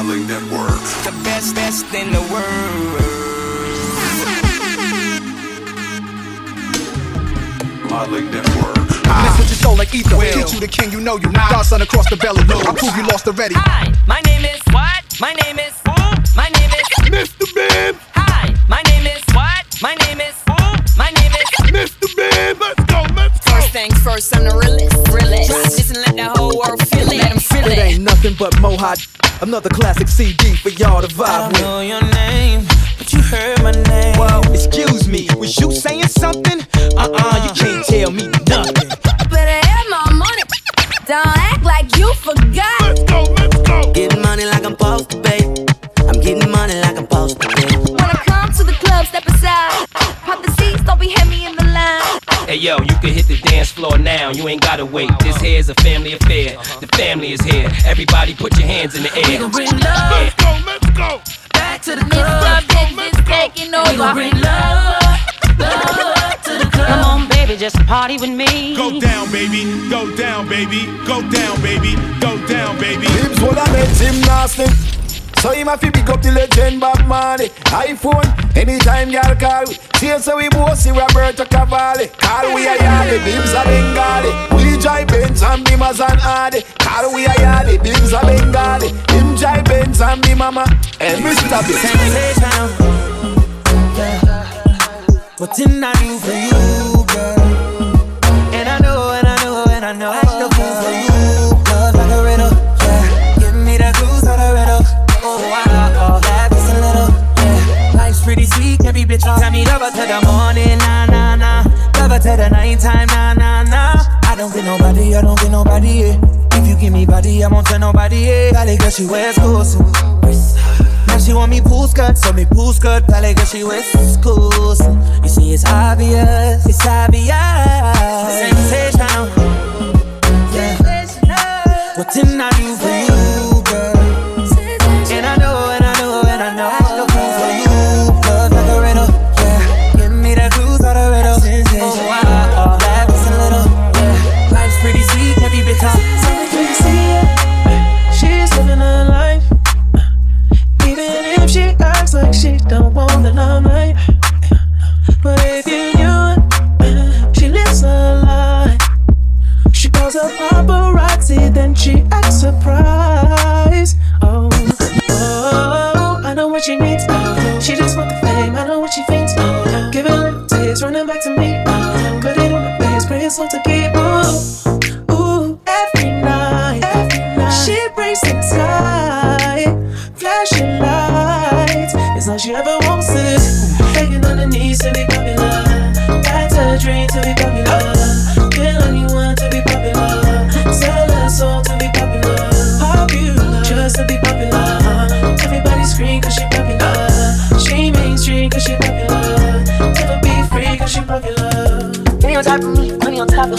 Modelling Network. The best, best in the world. Modelling Network. Mess with your soul like ether. Teach you the king, you know you. Godson across the belly. I prove you lost already. Hi, my name is what? My name is who? My name is Mr. Ben, Hi, my name is what? My name is who? My name is let's. First I'm the realest. realest. Drop this and let the whole world feel it. Let 'em feel It it. ain't nothing but Mohawk. Another classic CD for y'all to vibe with. know your name, but you heard my name. Whoa, excuse me, was you saying something? You ain't gotta wait. This here's a family affair. The family is here. Everybody put your hands in the air. We gon' bring love. Let's go, let's go. Back to the Mr. club. Big is taking We gon' bring love, love to the club. Come on, baby, just party with me. Go down, baby. Go down, baby. Go down, baby. Go down, baby. Hips would have made gymnastic. So him have to pick up the legend Bob Marley. iPhone, anytime y'all call we. So we see Roberto Cavalli. Call we a yardie, Bims a Bengali. We drive Benz and Beamers and Hardy Call we a yardie, Bims a Bengali. Him drive Benz and be mama. And Mr. Big Sensation. Yeah. What didn't I do for you, bitch tell me love her to the morning, nah, nah, nah. Love her to the nighttime, nah, nah, nah. I don't get nobody, I don't get nobody, yeah. If you give me body, I won't tell nobody, yeah. Valley girl, she wears clothes. Now she want me pool skirt, so me pool skirt, valley girl, she wears schools. You see, it's obvious, it's obvious. Sensational. Yeah. What didn't I do for you, she don't want the limelight.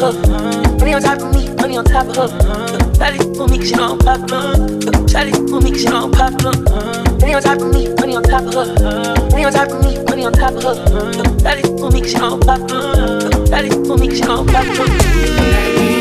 Her. Money on top of me, money on top of her. Shawty for me, she know I'm popular. Shawty for me, she know I'm popular. Money on top of me, money on top of her. Money on top of me, money on top of her. Shawty for me, she know I'm popular. Shawty for me, she know I'm popular.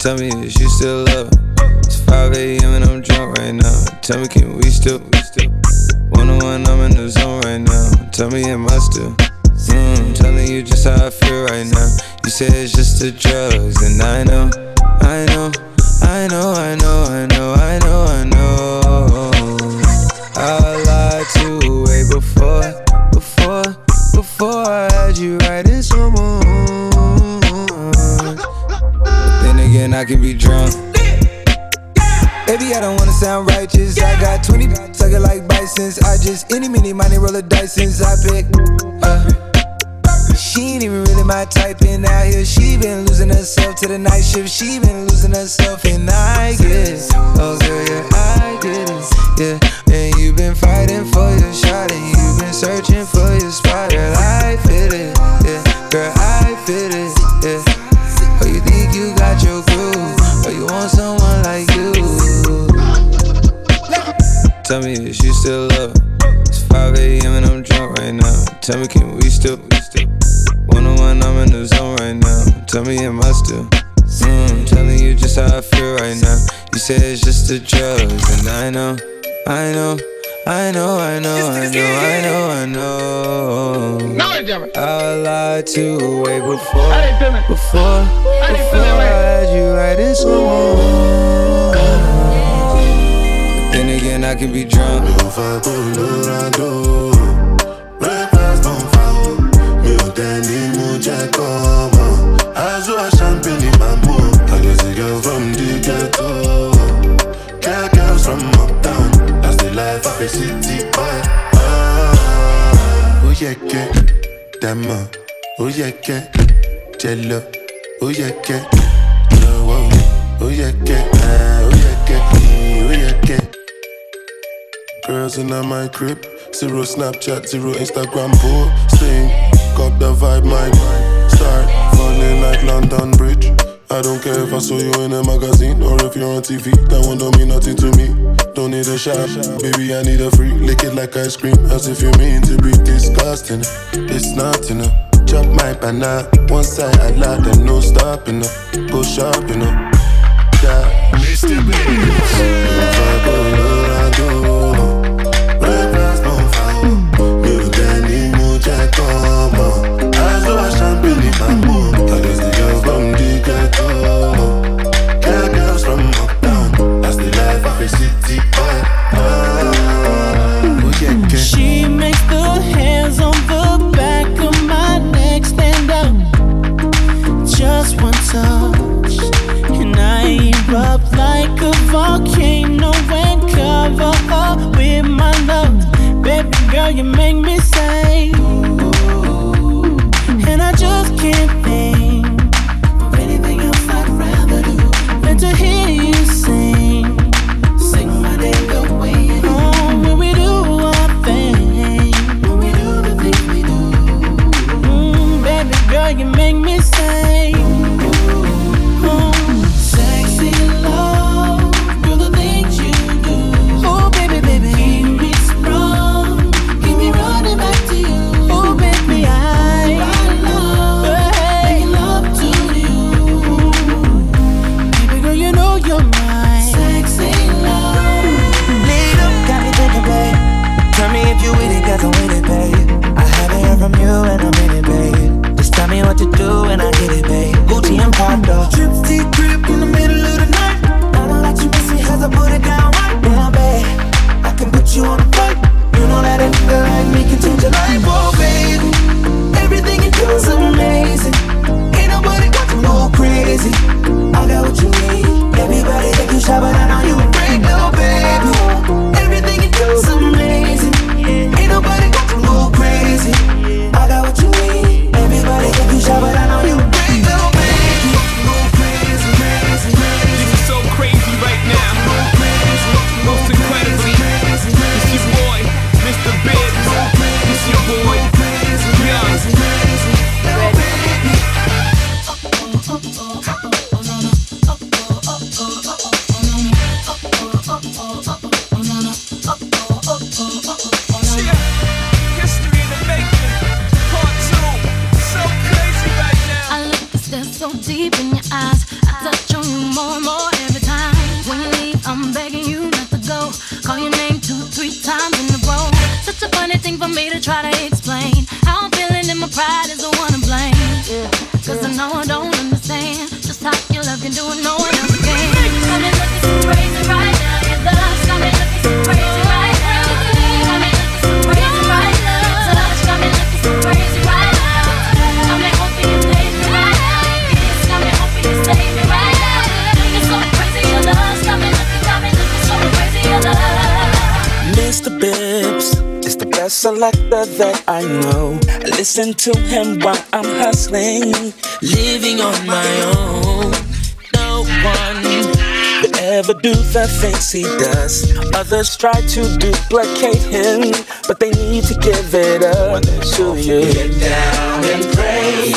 Tell me is you still love? It's 5 a.m. and I'm drunk right now. Tell me, can we still? One on one, I'm in the zone right now. Tell me, am I still? Mm, telling you just how I feel right now. You say it's just the drugs, and I know, I know, I know, I know, I know, I know, I know. I I can be drunk. Baby, I don't wanna sound righteous. I got 20 suck it like bisons. I just any mini money roll dice since I pick. Uh, she ain't even really my type, and out here she been losing herself to the night shift. She been losing herself, and I get it. Oh girl, yeah, I get it. Yeah, and you been fighting for your shot, and you been searching for your spot. 5 a.m. and I'm drunk right now. Tell me, can we still? One on one, I'm in the zone right now. Tell me, am I still? Mm, telling you just how I feel right now. You say it's just the drugs, and I know, I know. I know, I know, I know, I know, I know. I lied to you way before, before, before I had you right in someone. I can be drunk. Não faz por durador. Dandy I just a girl from the ghetto. Girl, girls from uptown. That's the life of a city boy. Oh yeah, yeah. Oh yeah, Oh yeah, yeah. Oh yeah. Oh yeah, yeah, yeah. Girls in my crib, zero Snapchat, zero Instagram posting. Cop the vibe, my start falling like London Bridge. I don't care if I saw you in a magazine or if you're on TV. That one don't mean nothing to me. Don't need a shot, baby. I need a free. Lick it like ice cream, as if you mean to be disgusting. It's not enough. Chop my banana, one side I lie, then no stopping up. Go shopping up. Yeah. Mr. Breakfast She makes the hands on the back of my neck stand up. Just one touch, and I erupt like a volcano and cover up with my love. Baby girl, you make me deep in your eyes? The selector that I know. I listen to him while I'm hustling, living on my own. No one will ever do the things he does. Others try to duplicate him, but they need to give it up to you. Get down and pray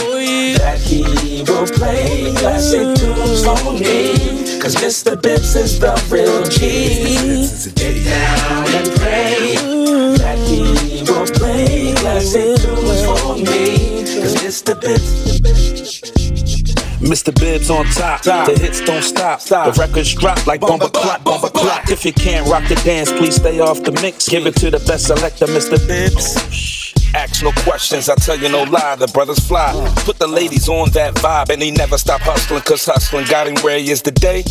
that he will play classic tunes for me. Cause Mr. Bibs is the real G. Get down and pray he will play classic tunes for me. Cause Mr. Bibs. Mr. Bibs on top. The hits don't stop. The records drop like bumper clock, bumper clock. If you can't rock the dance, please stay off the mix. Give it to the best selector, Mr. Bibs. Ask no questions, I tell you no lie, the brothers fly. Put the ladies on that vibe, and he never stop hustling, cause hustling got him where he is today.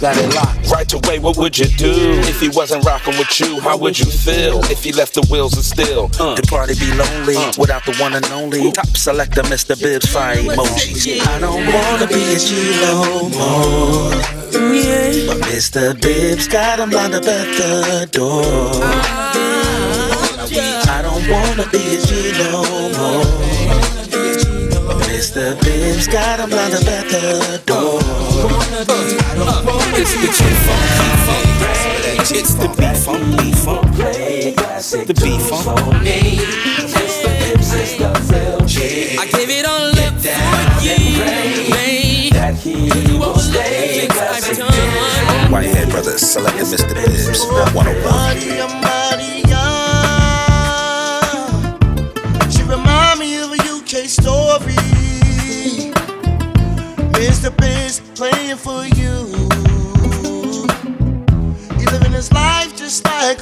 Got it locked. Right away, what would you do if he wasn't rocking with you? How would you feel if he left the wheels of steel? Uh. The party be lonely uh. without the one and only top selector, Mr. Bibs. Fire emojis. I don't wanna be a G no mm, more. But Mr. Bibs got him lined up at the door. Ah, I don't wanna be a G no more. Mr. Bibs got him lined up at the door. It's the G-Funk, It's the B-Funk, B-Funk. The B-Funk. I gave it all up for you, babe. You what was I've done. Whitehead Brothers, selected Mr. Bibs, 101. Mr. Biz playing for you. He living his life just like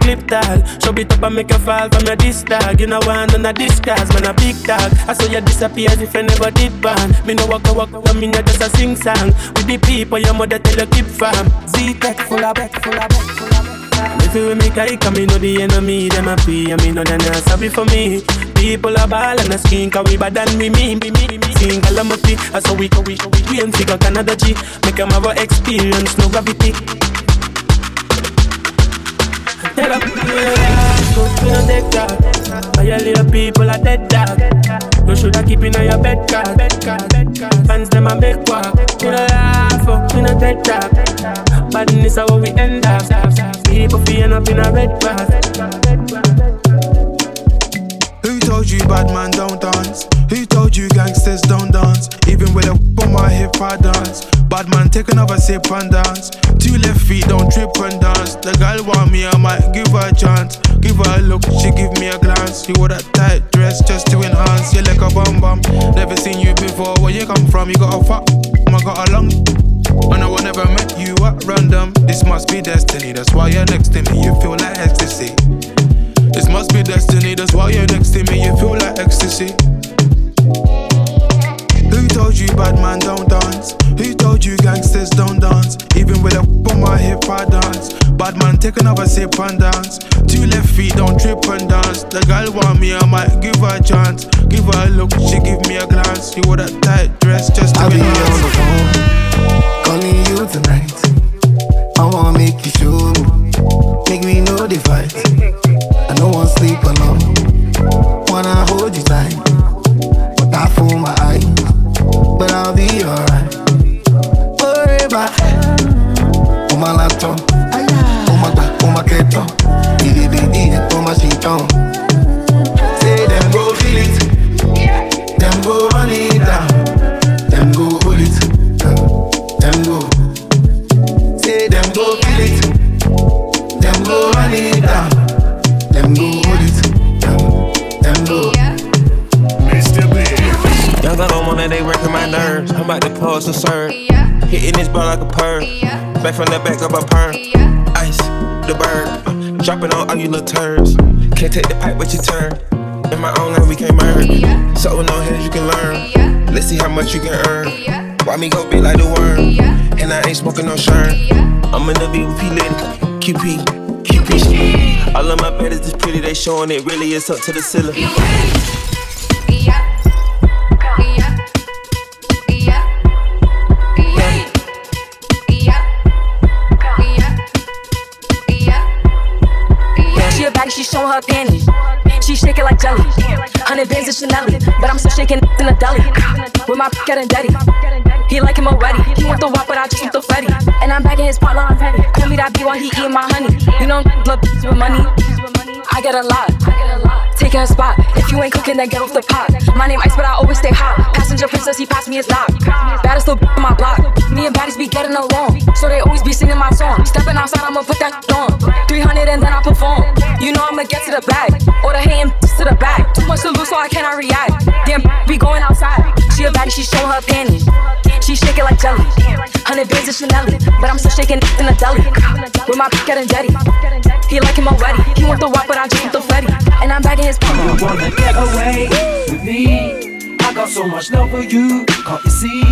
clip tag Show it up and make you fall from your disc tag You know want on a disguise, man a big dog I saw you disappear as if you never did ban Me no walk a walk, I mean you just a sing song With the people your mother tell you keep from Z-Tech full of back, full of back, full of and if you make a come, me know the enemy, them a pay, and me know they not sorry for me. People are ball and a skin, cause we bad than we, me, me, me, me. Sing calamity, I saw we, we, we, we ain't figure Canada G. Make them have a experience, no gravity. Tell up, yeah, to your deck dog. All your little people are dead dog. You shoulda keep in your bed card. Fans them a make walk. You know laugh, oh, you know dead talk. Badness is how we end up. People feeling up in a red path. Told you bad man don't dance? Who told you gangsters don't dance? Even with a whip on my hip, I dance. Bad man, take another sip and dance. Two left feet, don't trip and dance. The girl want me, I might give her a chance. Give her a look, she give me a glance. You wore that tight dress just to enhance. You're like a bum bum. Never seen you before. Where you come from? You got a fuck. I got a long. I know I never met you at random. This must be destiny. That's why you're next to me. You feel like ecstasy. Destiny. That's why you're next to me. You feel like ecstasy. Who told you bad man don't dance? Who told you gangsters don't dance? Even with a whip on my hip, I dance. Bad man, take another sip and dance. Two left feet, don't trip and dance. The girl want me, I might give her a chance. Give her a look, she give me a glance. You wore that tight dress just to I'll be on the phone, calling you tonight. I wanna make you show me, make me know the fight. I don't wanna sleep alone, wanna hold you tight. But I fool my eyes, but I'll be alright. My laptop, on my back, on my keto, easy baby, on my sheet Hitting like a perm. Back from the back of a perm. Ice, the bird. Uh, dropping on all you little turds. Can't take the pipe, but you turn. In my own lane, we can't merge. So no hands you can learn. Let's see how much you can earn. Why me go big like the worm? And I ain't smoking no shirt. I'm in the VP lady. QP. QP. Shit. All of my baddies is pretty, they showing it really is up to the ceiling. Her. She shake it like jelly. Hundred bands of Chanel, but I'm still shaking in the deli. With my getting daddy. He like him already. He want the wop, but I just want the fatty. And I'm back in his partner, I'm ready. Call me that B while he eating my honey. You know, love with money. I get a lot. Taking a spot. If you ain't cooking, then get off the pot. My name Ice, but I always stay hot. Passenger princess, he passed me his lock. Baddest little in my block. Me and baddies be getting along, so they always be singing my song. Stepping outside, I'ma put that on. 300 and then I perform. You know I'ma get to the bag, or the hating to the back. Too much to lose, so I cannot react. Damn, we going outside. She a baddie, she showing her panties. She shake it like jelly. Hundred bands of Chanel, but I'm still shaking in the deli. With my getting daddy. He like him already. He want the wop, but I just want the fatty. And I'm back in his You wanna get away with me? I got so much love for you, can't you see?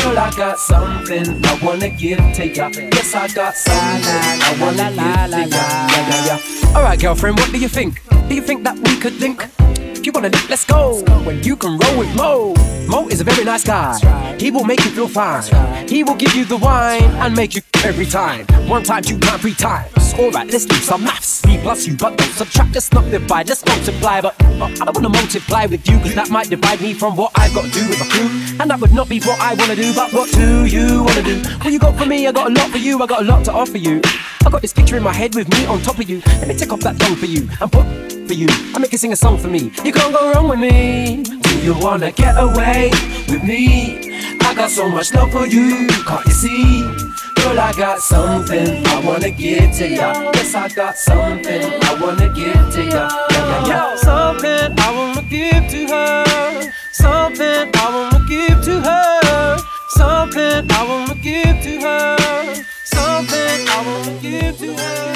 Girl, I got something I wanna give to ya. Yes, I got something I wanna give to ya. Yeah, yeah, yeah. Alright, girlfriend, what do you think? Do you think that we could link? You wanna let's go. When you can roll with Mo. Mo is a very nice guy. He will make you feel fine. He will give you the wine and make you every time. One time, two time, three times. Alright, let's do some maths. B plus you, but don't subtract. Let's not divide, let's multiply. But uh, I don't wanna multiply with you, cause that might divide me from what I've got to do with my crew. And that would not be what I wanna do, but what do you wanna do? What you got for me? I got a lot for you, I got a lot to offer you. I got this picture in my head with me on top of you. Let me take off that thong for you and put for you. I make you sing a song for me. You can't go wrong with me. Do you wanna get away with me? I got so much love for you, can't you see? Girl, I got something I wanna give to ya. Yes, I got something I wanna give to ya. Yeah, yeah, yeah. Something I wanna give to her. Something I wanna give to her. Something I wanna give to her something I wanna give to her.